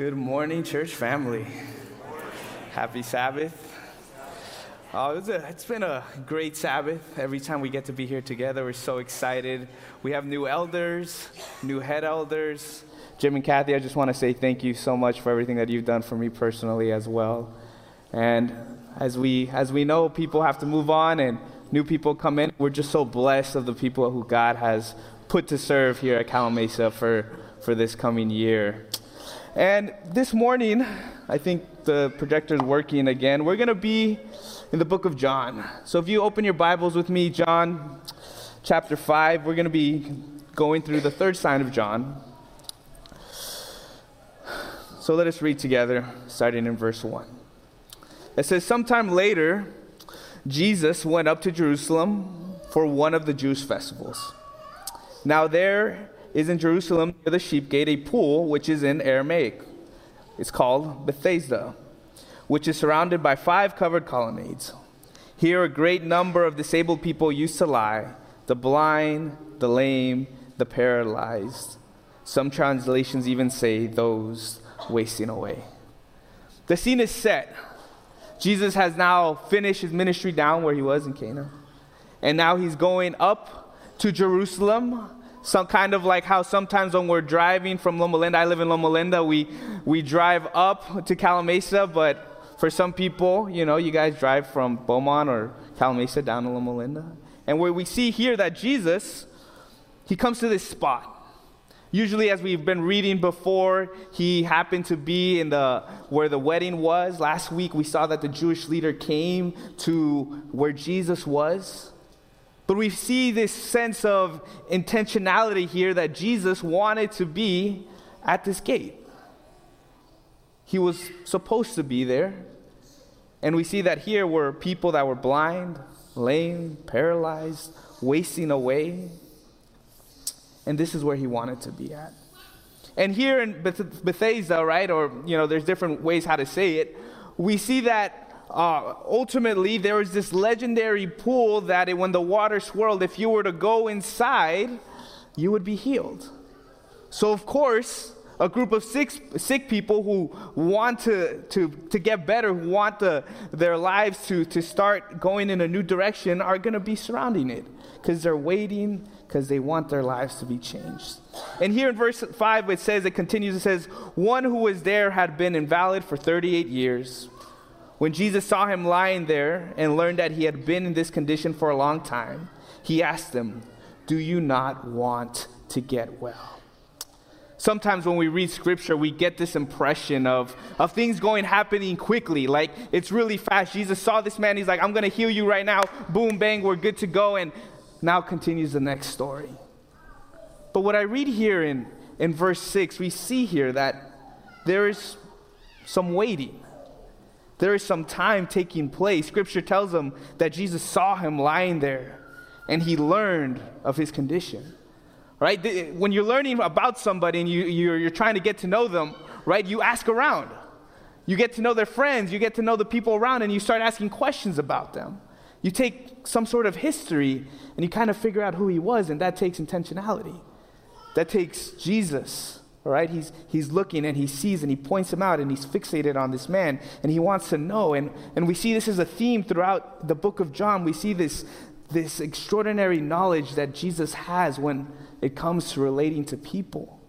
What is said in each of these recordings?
Good morning, church family. Happy Sabbath. Uh, it's, a, it's been a great Sabbath. Every time we get to be here together, we're so excited. We have new elders, new head elders. Jim and Kathy, I just want to say thank you so much for everything that you've done for me personally as well. And as we, as we know, people have to move on and new people come in. We're just so blessed of the people who God has put to serve here at Calimesa for, for this coming year. And this morning, I think the projector is working again. We're going to be in the book of John. So if you open your Bibles with me, John chapter 5, we're going to be going through the third sign of John. So let us read together, starting in verse 1. It says, Sometime later, Jesus went up to Jerusalem for one of the Jewish festivals. Now there is in Jerusalem near the sheep gate a pool which is in Aramaic. It's called Bethesda, which is surrounded by five covered colonnades. Here a great number of disabled people used to lie the blind, the lame, the paralyzed. Some translations even say those wasting away. The scene is set. Jesus has now finished his ministry down where he was in Cana. And now he's going up to Jerusalem some kind of like how sometimes when we're driving from Loma Linda, I live in Loma Linda, we, we drive up to Calimesa, but for some people, you know, you guys drive from Beaumont or Calimesa down to Loma Linda. And where we see here that Jesus, he comes to this spot. Usually, as we've been reading before, he happened to be in the where the wedding was. Last week, we saw that the Jewish leader came to where Jesus was. But we see this sense of intentionality here that Jesus wanted to be at this gate. He was supposed to be there. And we see that here were people that were blind, lame, paralyzed, wasting away. And this is where he wanted to be at. And here in Bethesda, right, or, you know, there's different ways how to say it, we see that uh, ultimately, there was this legendary pool that it, when the water swirled, if you were to go inside, you would be healed. So, of course, a group of sick, sick people who want to, to, to get better, who want the, their lives to, to start going in a new direction, are going to be surrounding it because they're waiting because they want their lives to be changed. And here in verse 5, it says, it continues, it says, One who was there had been invalid for 38 years. When Jesus saw him lying there and learned that he had been in this condition for a long time, he asked him, Do you not want to get well? Sometimes when we read scripture, we get this impression of, of things going happening quickly. Like it's really fast. Jesus saw this man, he's like, I'm going to heal you right now. Boom, bang, we're good to go. And now continues the next story. But what I read here in, in verse 6, we see here that there is some waiting there is some time taking place. Scripture tells them that Jesus saw him lying there and he learned of his condition. Right? When you're learning about somebody and you, you're, you're trying to get to know them, right, you ask around. You get to know their friends, you get to know the people around, and you start asking questions about them. You take some sort of history and you kind of figure out who he was, and that takes intentionality. That takes Jesus all right, he's, he's looking and he sees and he points him out and he's fixated on this man and he wants to know. And, and we see this as a theme throughout the book of John. We see this, this extraordinary knowledge that Jesus has when it comes to relating to people.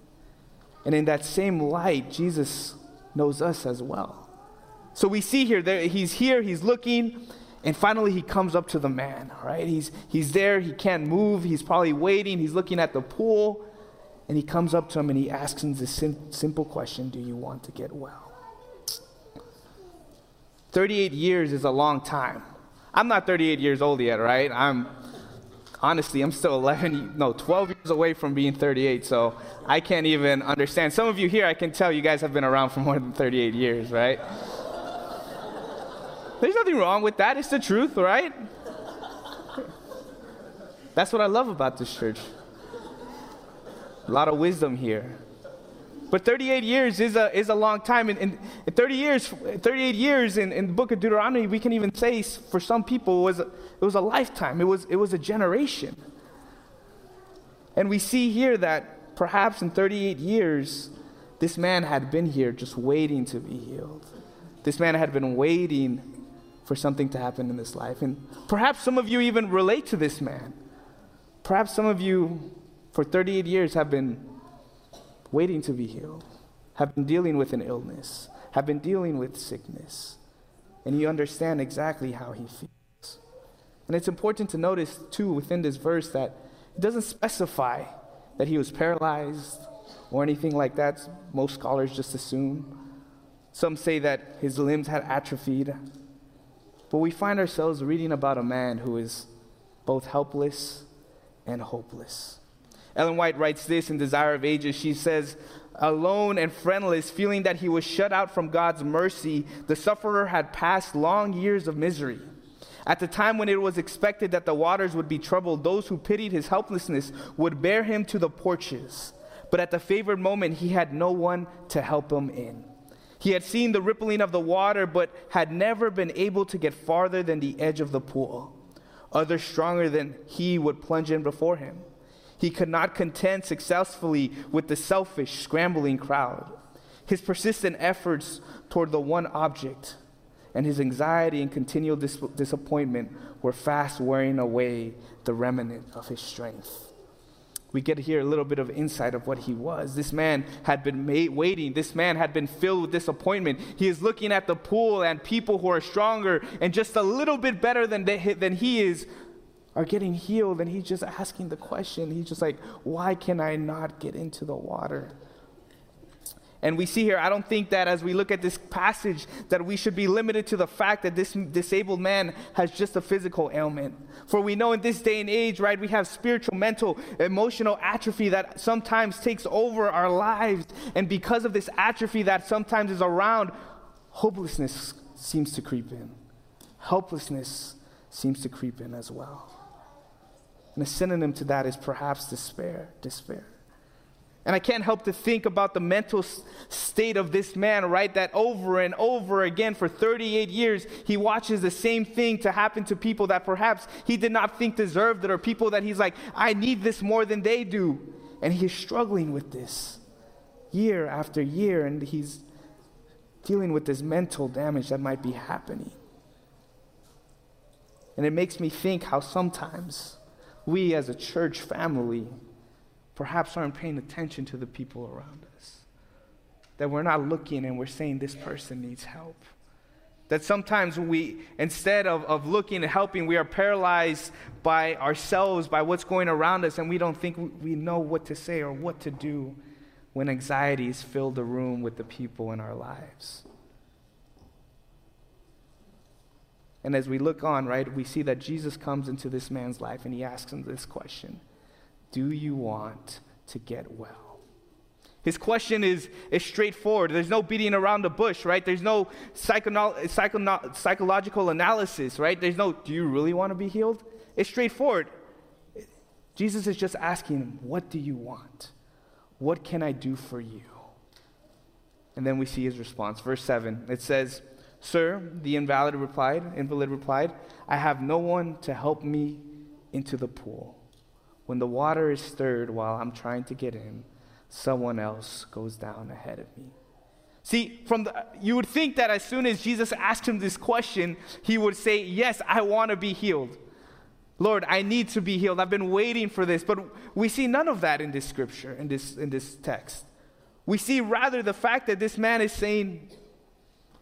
And in that same light, Jesus knows us as well. So we see here, that he's here, he's looking, and finally he comes up to the man, right? He's, he's there, he can't move, he's probably waiting, he's looking at the pool. And he comes up to him and he asks him this sim- simple question Do you want to get well? 38 years is a long time. I'm not 38 years old yet, right? I'm honestly, I'm still 11, no, 12 years away from being 38, so I can't even understand. Some of you here, I can tell you guys have been around for more than 38 years, right? There's nothing wrong with that. It's the truth, right? That's what I love about this church. A lot of wisdom here. But 38 years is a, is a long time. And, and 30 years, 38 years in, in the book of Deuteronomy, we can even say for some people it was a, it was a lifetime, it was, it was a generation. And we see here that perhaps in 38 years, this man had been here just waiting to be healed. This man had been waiting for something to happen in this life. And perhaps some of you even relate to this man. Perhaps some of you, for 38 years, have been waiting to be healed, have been dealing with an illness, have been dealing with sickness, and you understand exactly how he feels. And it's important to notice, too, within this verse that it doesn't specify that he was paralyzed or anything like that. Most scholars just assume. Some say that his limbs had atrophied. But we find ourselves reading about a man who is both helpless and hopeless. Ellen White writes this in Desire of Ages. She says, Alone and friendless, feeling that he was shut out from God's mercy, the sufferer had passed long years of misery. At the time when it was expected that the waters would be troubled, those who pitied his helplessness would bear him to the porches. But at the favored moment, he had no one to help him in. He had seen the rippling of the water, but had never been able to get farther than the edge of the pool. Others stronger than he would plunge in before him. He could not contend successfully with the selfish, scrambling crowd. His persistent efforts toward the one object and his anxiety and continual dis- disappointment were fast wearing away the remnant of his strength we get here a little bit of insight of what he was. This man had been made, waiting. This man had been filled with disappointment. He is looking at the pool, and people who are stronger and just a little bit better than, they, than he is are getting healed. And he's just asking the question. He's just like, why can I not get into the water? And we see here, I don't think that as we look at this passage, that we should be limited to the fact that this disabled man has just a physical ailment. For we know in this day and age, right, we have spiritual, mental, emotional atrophy that sometimes takes over our lives. And because of this atrophy that sometimes is around, hopelessness seems to creep in. Helplessness seems to creep in as well. And a synonym to that is perhaps despair, despair. And I can't help to think about the mental state of this man, right? That over and over again for 38 years, he watches the same thing to happen to people that perhaps he did not think deserved it, or people that he's like, I need this more than they do. And he's struggling with this year after year, and he's dealing with this mental damage that might be happening. And it makes me think how sometimes we as a church family, perhaps aren't paying attention to the people around us. That we're not looking and we're saying this person needs help. That sometimes we, instead of, of looking and helping, we are paralyzed by ourselves, by what's going around us, and we don't think we know what to say or what to do when anxieties fill the room with the people in our lives. And as we look on, right, we see that Jesus comes into this man's life and he asks him this question do you want to get well? His question is, is straightforward. There's no beating around the bush, right? There's no psychono- psychono- psychological analysis, right? There's no, do you really want to be healed? It's straightforward. Jesus is just asking him, what do you want? What can I do for you? And then we see his response. Verse 7, it says, Sir, the invalid replied, invalid replied, I have no one to help me into the pool. When the water is stirred while I'm trying to get in, someone else goes down ahead of me. See, from the, you would think that as soon as Jesus asked him this question, he would say, Yes, I want to be healed. Lord, I need to be healed. I've been waiting for this. But we see none of that in this scripture, in this, in this text. We see rather the fact that this man is saying,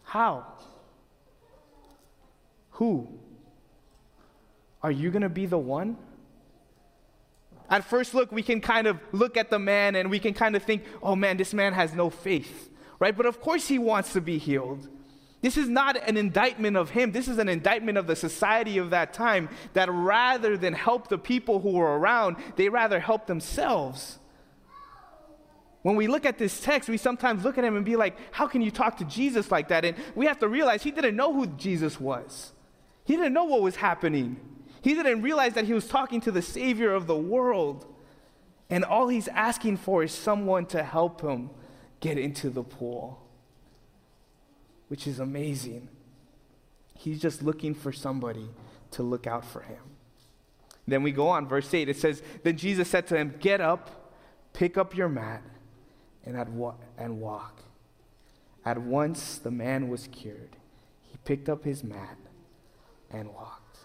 How? Who? Are you going to be the one? At first look, we can kind of look at the man and we can kind of think, oh man, this man has no faith, right? But of course he wants to be healed. This is not an indictment of him. This is an indictment of the society of that time that rather than help the people who were around, they rather help themselves. When we look at this text, we sometimes look at him and be like, how can you talk to Jesus like that? And we have to realize he didn't know who Jesus was, he didn't know what was happening. He didn't realize that he was talking to the Savior of the world. And all he's asking for is someone to help him get into the pool, which is amazing. He's just looking for somebody to look out for him. Then we go on, verse 8. It says, Then Jesus said to him, Get up, pick up your mat, and, at wa- and walk. At once the man was cured. He picked up his mat and walked.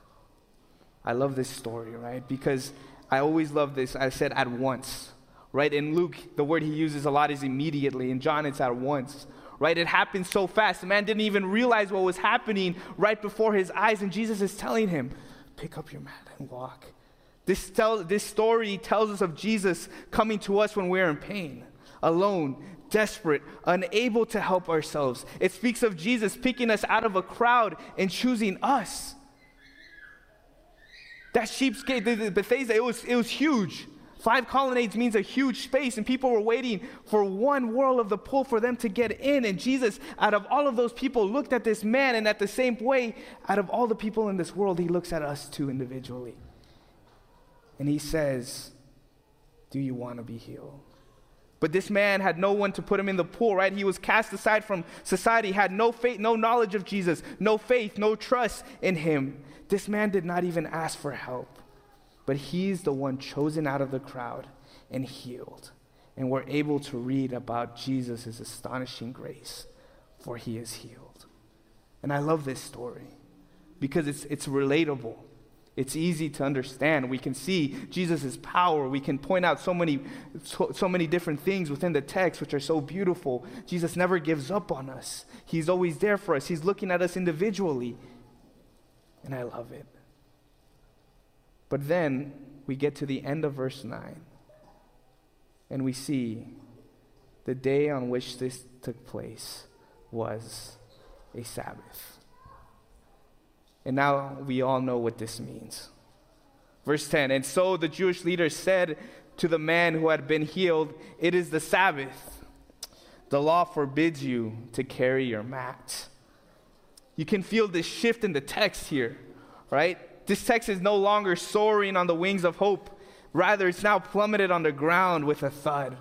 I love this story, right? Because I always love this. I said at once, right? In Luke, the word he uses a lot is immediately. In John, it's at once, right? It happened so fast. The man didn't even realize what was happening right before his eyes. And Jesus is telling him, pick up your mat and walk. This, tell, this story tells us of Jesus coming to us when we're in pain, alone, desperate, unable to help ourselves. It speaks of Jesus picking us out of a crowd and choosing us. That sheep's gate, the, the Bethesda, it was, it was huge. Five colonnades means a huge space, and people were waiting for one whirl of the pool for them to get in. And Jesus, out of all of those people, looked at this man, and at the same way, out of all the people in this world, he looks at us too individually. And he says, Do you want to be healed? But this man had no one to put him in the pool, right? He was cast aside from society, had no faith, no knowledge of Jesus, no faith, no trust in him. This man did not even ask for help, but he's the one chosen out of the crowd and healed. And we're able to read about Jesus' astonishing grace, for he is healed. And I love this story because it's, it's relatable. It's easy to understand. We can see Jesus' power. We can point out so many, so, so, many different things within the text which are so beautiful. Jesus never gives up on us. He's always there for us. He's looking at us individually. And I love it. But then we get to the end of verse 9, and we see the day on which this took place was a Sabbath. And now we all know what this means. Verse 10 And so the Jewish leaders said to the man who had been healed, It is the Sabbath. The law forbids you to carry your mat. You can feel this shift in the text here, right? This text is no longer soaring on the wings of hope. Rather, it's now plummeted on the ground with a thud,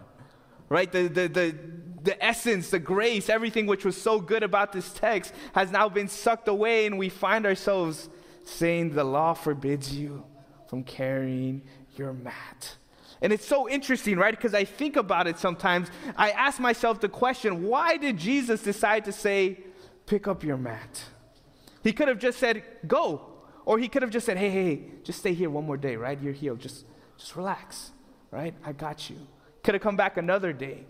right? The, the, the, the essence, the grace, everything which was so good about this text has now been sucked away, and we find ourselves saying, The law forbids you from carrying your mat. And it's so interesting, right? Because I think about it sometimes. I ask myself the question why did Jesus decide to say, Pick up your mat? He could have just said, Go. Or he could have just said, Hey, hey, hey, just stay here one more day, right? You're healed. Just, just relax, right? I got you. Could have come back another day.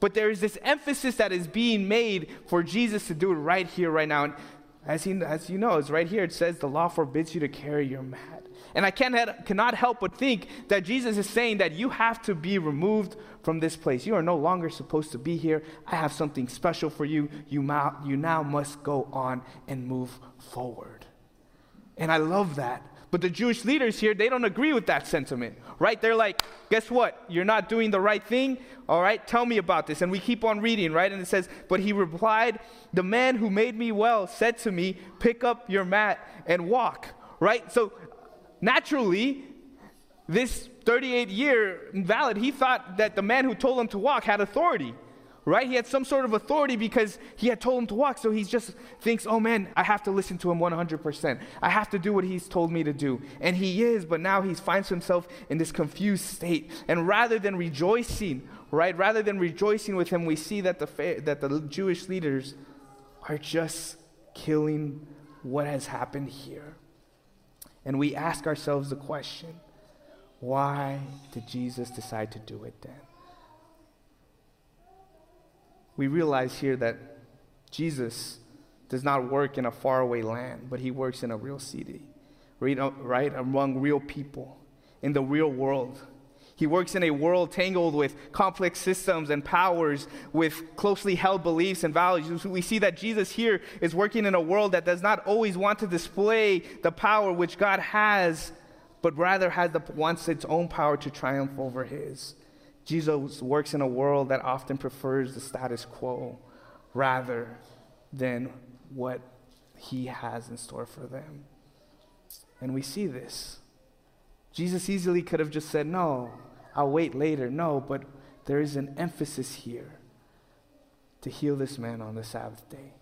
But there is this emphasis that is being made for Jesus to do it right here, right now. And as, he, as you know, it's right here. It says the law forbids you to carry your mat. And I cannot, cannot help but think that Jesus is saying that you have to be removed from this place. You are no longer supposed to be here. I have something special for you. You, you now must go on and move forward. And I love that but the Jewish leaders here, they don't agree with that sentiment, right? They're like, guess what? You're not doing the right thing. All right, tell me about this. And we keep on reading, right? And it says, But he replied, The man who made me well said to me, Pick up your mat and walk, right? So naturally, this 38 year invalid, he thought that the man who told him to walk had authority right? He had some sort of authority because he had told him to walk. So he just thinks, oh man, I have to listen to him 100%. I have to do what he's told me to do. And he is, but now he finds himself in this confused state. And rather than rejoicing, right, rather than rejoicing with him, we see that the, that the Jewish leaders are just killing what has happened here. And we ask ourselves the question why did Jesus decide to do it then? We realize here that Jesus does not work in a faraway land, but he works in a real city, right, among real people, in the real world. He works in a world tangled with complex systems and powers, with closely held beliefs and values. We see that Jesus here is working in a world that does not always want to display the power which God has, but rather has the, wants its own power to triumph over his. Jesus works in a world that often prefers the status quo rather than what he has in store for them. And we see this. Jesus easily could have just said, No, I'll wait later. No, but there is an emphasis here to heal this man on the Sabbath day.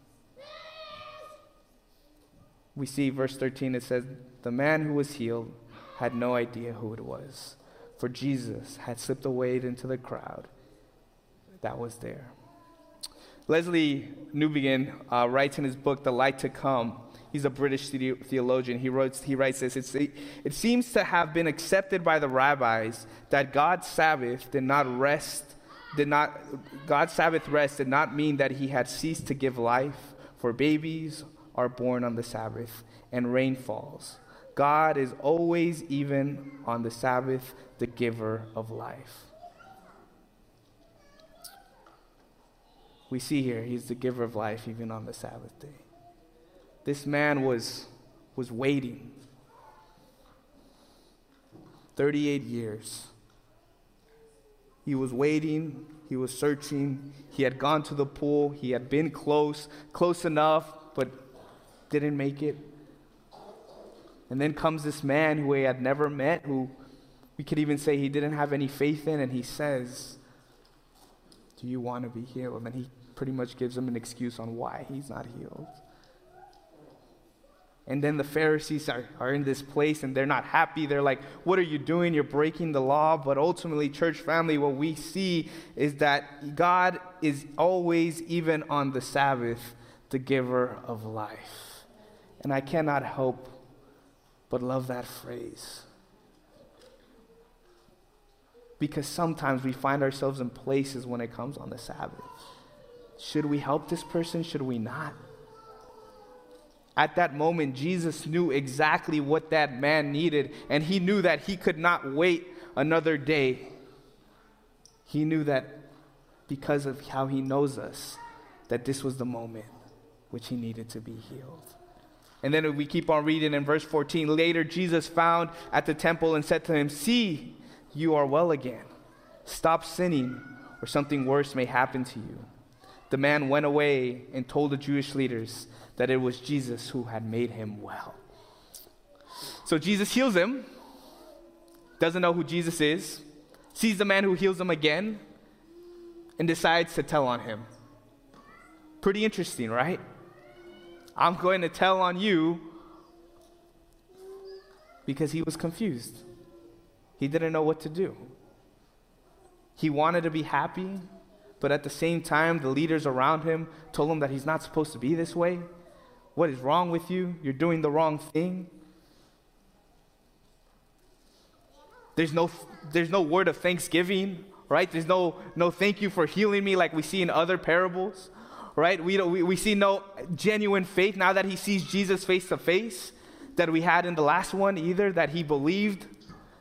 We see verse 13, it says, The man who was healed had no idea who it was for Jesus had slipped away into the crowd. that was there. Lesslie Newbigin uh, writes in his book, The Light to Come. He's a British theologian. He, wrote, he writes this It seems to have been accepted by the rabbis that God's Sabbath did not rest, did not, God's Sabbath rest did not mean that he had ceased to give life, for babies are born on the Sabbath and rain falls. God is always, even on the Sabbath, the giver of life. we see here, he's the giver of life even on the Sabbath day. This man was, was waiting 38 years. He was waiting, he was searching, he had gone to the pool, he had been close, close enough, but didn't make it. And then comes this man who he had never met, who we could even say he didn't have any faith in, and he says, Do you want to be healed? And he pretty much gives him an excuse on why he's not healed. And then the Pharisees are, are in this place and they're not happy. They're like, What are you doing? You're breaking the law. But ultimately, church family, what we see is that God is always, even on the Sabbath, the giver of life. And I cannot help but love that phrase. Because sometimes we find ourselves in places when it comes on the Sabbath should we help this person? Should we not? At that moment, Jesus knew exactly what that man needed, and he knew that he could not wait another day. He knew that because of how he knows us, that this was the moment which he needed to be healed. And then we keep on reading in verse 14. Later, Jesus found at the temple and said to him, See, you are well again. Stop sinning, or something worse may happen to you the man went away and told the Jewish leaders that it was Jesus who had made him well. So Jesus heals him, doesn't know who Jesus is, sees the man who heals him again, and decides to tell on him. Pretty interesting, right? I'm going to tell on you because he was confused. He didn't know what to do. He wanted to be happy, but at the same time, the leaders around him told him that he's not supposed to be this way. What is wrong with you? You're doing the wrong thing. There's no, there's no word of thanksgiving, right? There's no, no thank you for healing me like we see in other parables, right? We, don't, we, we see no genuine faith now that he sees Jesus face to face that we had in the last one either, that he believed.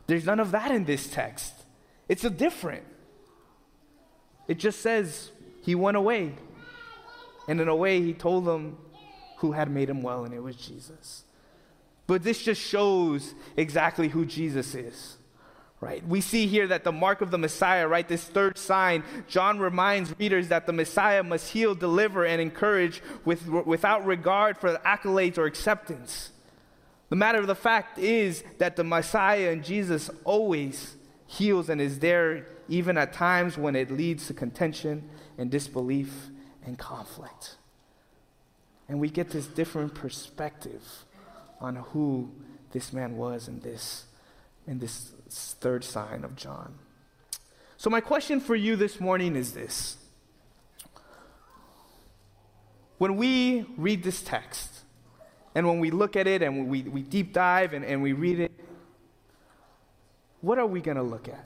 There's none of that in this text. It's a different. It just says he went away. And in a way, he told them who had made him well, and it was Jesus. But this just shows exactly who Jesus is, right? We see here that the mark of the Messiah, right? This third sign, John reminds readers that the Messiah must heal, deliver, and encourage with, without regard for accolades or acceptance. The matter of the fact is that the Messiah and Jesus always heals and is there even at times when it leads to contention and disbelief and conflict. And we get this different perspective on who this man was in this, in this third sign of John. So, my question for you this morning is this. When we read this text, and when we look at it and we, we deep dive and, and we read it, what are we going to look at?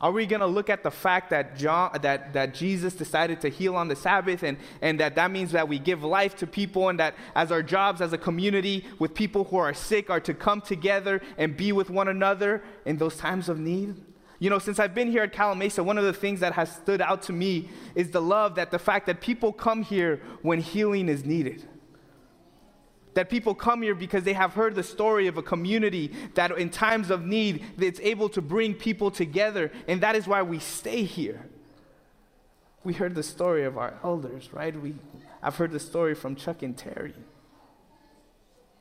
Are we going to look at the fact that, John, that, that Jesus decided to heal on the Sabbath and, and that that means that we give life to people and that as our jobs as a community with people who are sick are to come together and be with one another in those times of need? You know, since I've been here at Calimesa, one of the things that has stood out to me is the love that the fact that people come here when healing is needed. That people come here because they have heard the story of a community that in times of need, it's able to bring people together. And that is why we stay here. We heard the story of our elders, right? We, I've heard the story from Chuck and Terry.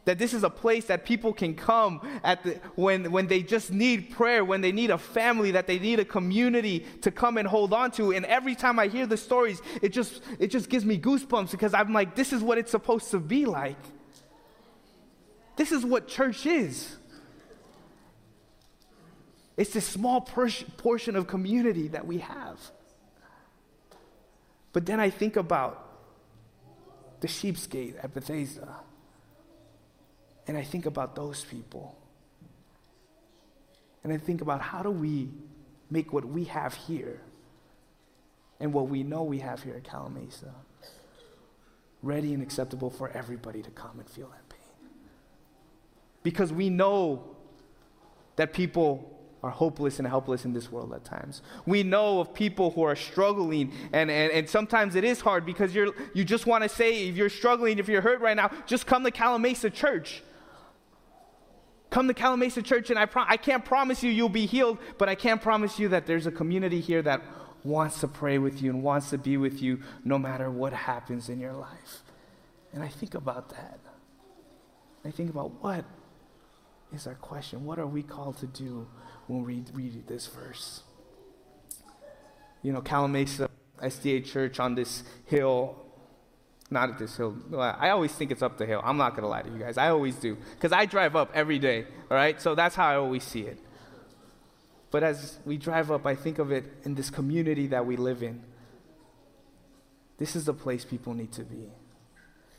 That this is a place that people can come at the, when, when they just need prayer, when they need a family, that they need a community to come and hold on to. And every time I hear the stories, it just, it just gives me goosebumps because I'm like, this is what it's supposed to be like. This is what church is. It's this small portion of community that we have. But then I think about the sheep's gate at Bethesda. And I think about those people. And I think about how do we make what we have here and what we know we have here at Calimesa ready and acceptable for everybody to come and feel pain. Because we know that people are hopeless and helpless in this world at times. We know of people who are struggling, and, and, and sometimes it is hard because you're, you just want to say, if you're struggling, if you're hurt right now, just come to Calimesa Church. Come to Calimesa Church, and I, pro- I can't promise you you'll be healed, but I can promise you that there's a community here that wants to pray with you and wants to be with you no matter what happens in your life. And I think about that. I think about what is our question? What are we called to do when we read this verse? You know, Calimesa SDA Church on this hill, not at this hill. I always think it's up the hill. I'm not going to lie to you guys. I always do. Because I drive up every day, all right? So that's how I always see it. But as we drive up, I think of it in this community that we live in. This is the place people need to be.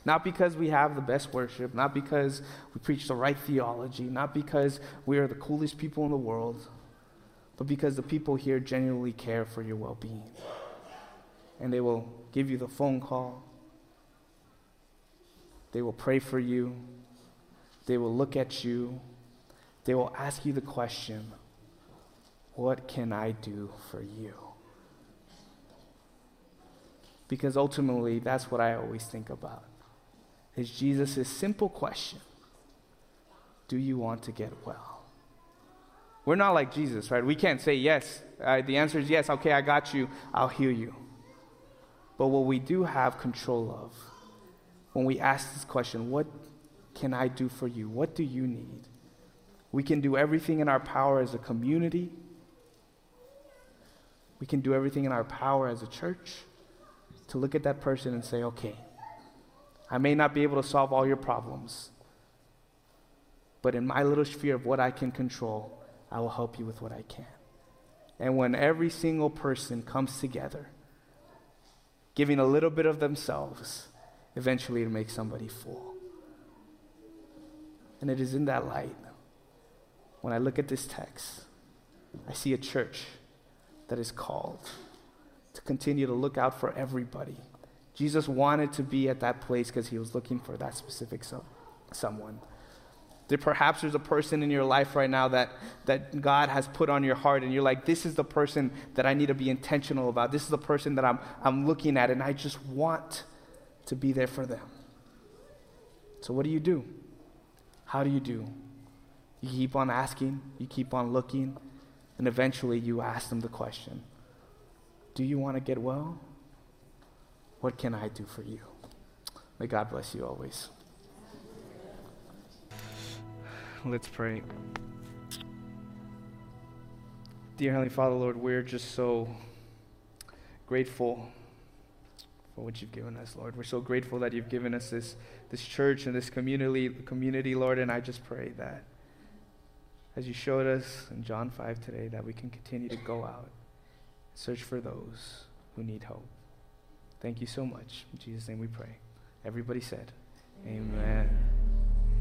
Not because we have the best worship, not because we preach the right theology, not because we are the coolest people in the world, but because the people here genuinely care for your well being. And they will give you the phone call, they will pray for you, they will look at you, they will ask you the question what can I do for you? Because ultimately, that's what I always think about. Is Jesus' simple question Do you want to get well? We're not like Jesus, right? We can't say yes. Uh, the answer is yes. Okay, I got you. I'll heal you. But what we do have control of, when we ask this question, what can I do for you? What do you need? We can do everything in our power as a community we can do everything in our power as a church to look at that person and say, okay, I may not be able to solve all your problems, but in my little sphere of what I can control, I will help you with what I can. And when every single person comes together, giving a little bit of themselves, eventually it makes somebody full. And it is in that light, when I look at this text, I see a church that is called to continue to look out for everybody. Jesus wanted to be at that place because he was looking for that specific so- someone. There, perhaps there's a person in your life right now that, that God has put on your heart, and you're like, this is the person that I need to be intentional about. This is the person that I'm, I'm looking at, and I just want to be there for them. So, what do you do? How do you do? You keep on asking, you keep on looking, and eventually you ask them the question Do you want to get well? What can I do for you? May God bless you always. Let's pray. Dear Heavenly Father, Lord, we're just so grateful for what you've given us, Lord. We're so grateful that you've given us this, this church and this community, community, Lord, and I just pray that as you showed us in John 5 today, that we can continue to go out, and search for those who need hope. Thank you so much. In Jesus' name we pray. Everybody said, Amen. Amen.